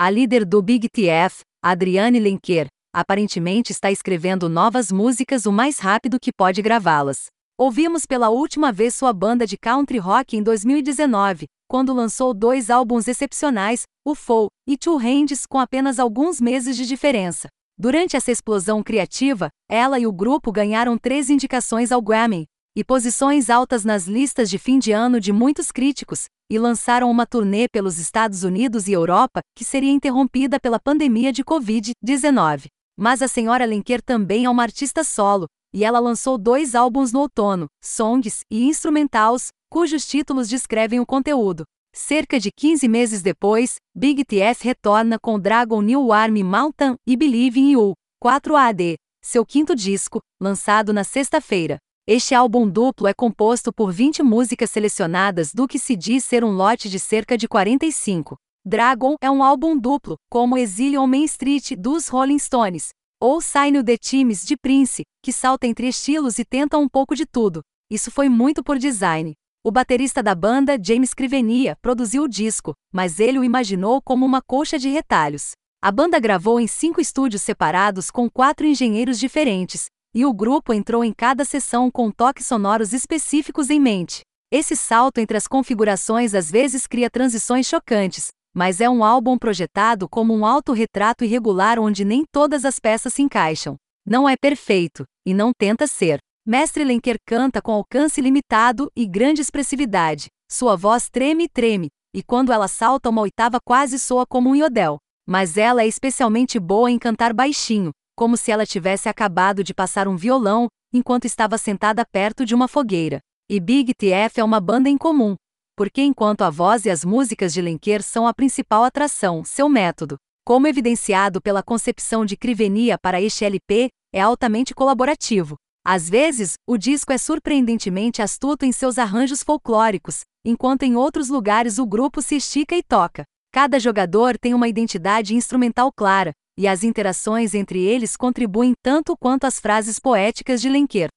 A líder do Big TF, Adriane Lenker, aparentemente está escrevendo novas músicas o mais rápido que pode gravá-las. Ouvimos pela última vez sua banda de country rock em 2019, quando lançou dois álbuns excepcionais, o Fall e Two Hands, com apenas alguns meses de diferença. Durante essa explosão criativa, ela e o grupo ganharam três indicações ao Grammy e posições altas nas listas de fim de ano de muitos críticos, e lançaram uma turnê pelos Estados Unidos e Europa, que seria interrompida pela pandemia de Covid-19. Mas a senhora Lenker também é uma artista solo, e ela lançou dois álbuns no outono, songs e instrumentals, cujos títulos descrevem o conteúdo. Cerca de 15 meses depois, Big TF retorna com Dragon New Army Mountain e Believe in You, 4AD, seu quinto disco, lançado na sexta-feira. Este álbum duplo é composto por 20 músicas selecionadas do que se diz ser um lote de cerca de 45. Dragon é um álbum duplo, como Exile Main Street dos Rolling Stones, ou Sign the Teams de Prince, que salta entre estilos e tenta um pouco de tudo. Isso foi muito por design. O baterista da banda, James Crivenia, produziu o disco, mas ele o imaginou como uma colcha de retalhos. A banda gravou em cinco estúdios separados com quatro engenheiros diferentes, e o grupo entrou em cada sessão com toques sonoros específicos em mente. Esse salto entre as configurações às vezes cria transições chocantes, mas é um álbum projetado como um autorretrato irregular onde nem todas as peças se encaixam. Não é perfeito, e não tenta ser. Mestre Lenker canta com alcance limitado e grande expressividade. Sua voz treme e treme, e quando ela salta uma oitava quase soa como um iodel. Mas ela é especialmente boa em cantar baixinho, como se ela tivesse acabado de passar um violão, enquanto estava sentada perto de uma fogueira. E Big TF é uma banda em comum, porque enquanto a voz e as músicas de Lenker são a principal atração, seu método, como evidenciado pela concepção de Crivenia para este LP, é altamente colaborativo. Às vezes, o disco é surpreendentemente astuto em seus arranjos folclóricos, enquanto em outros lugares o grupo se estica e toca. Cada jogador tem uma identidade instrumental clara, e as interações entre eles contribuem tanto quanto as frases poéticas de Lenker.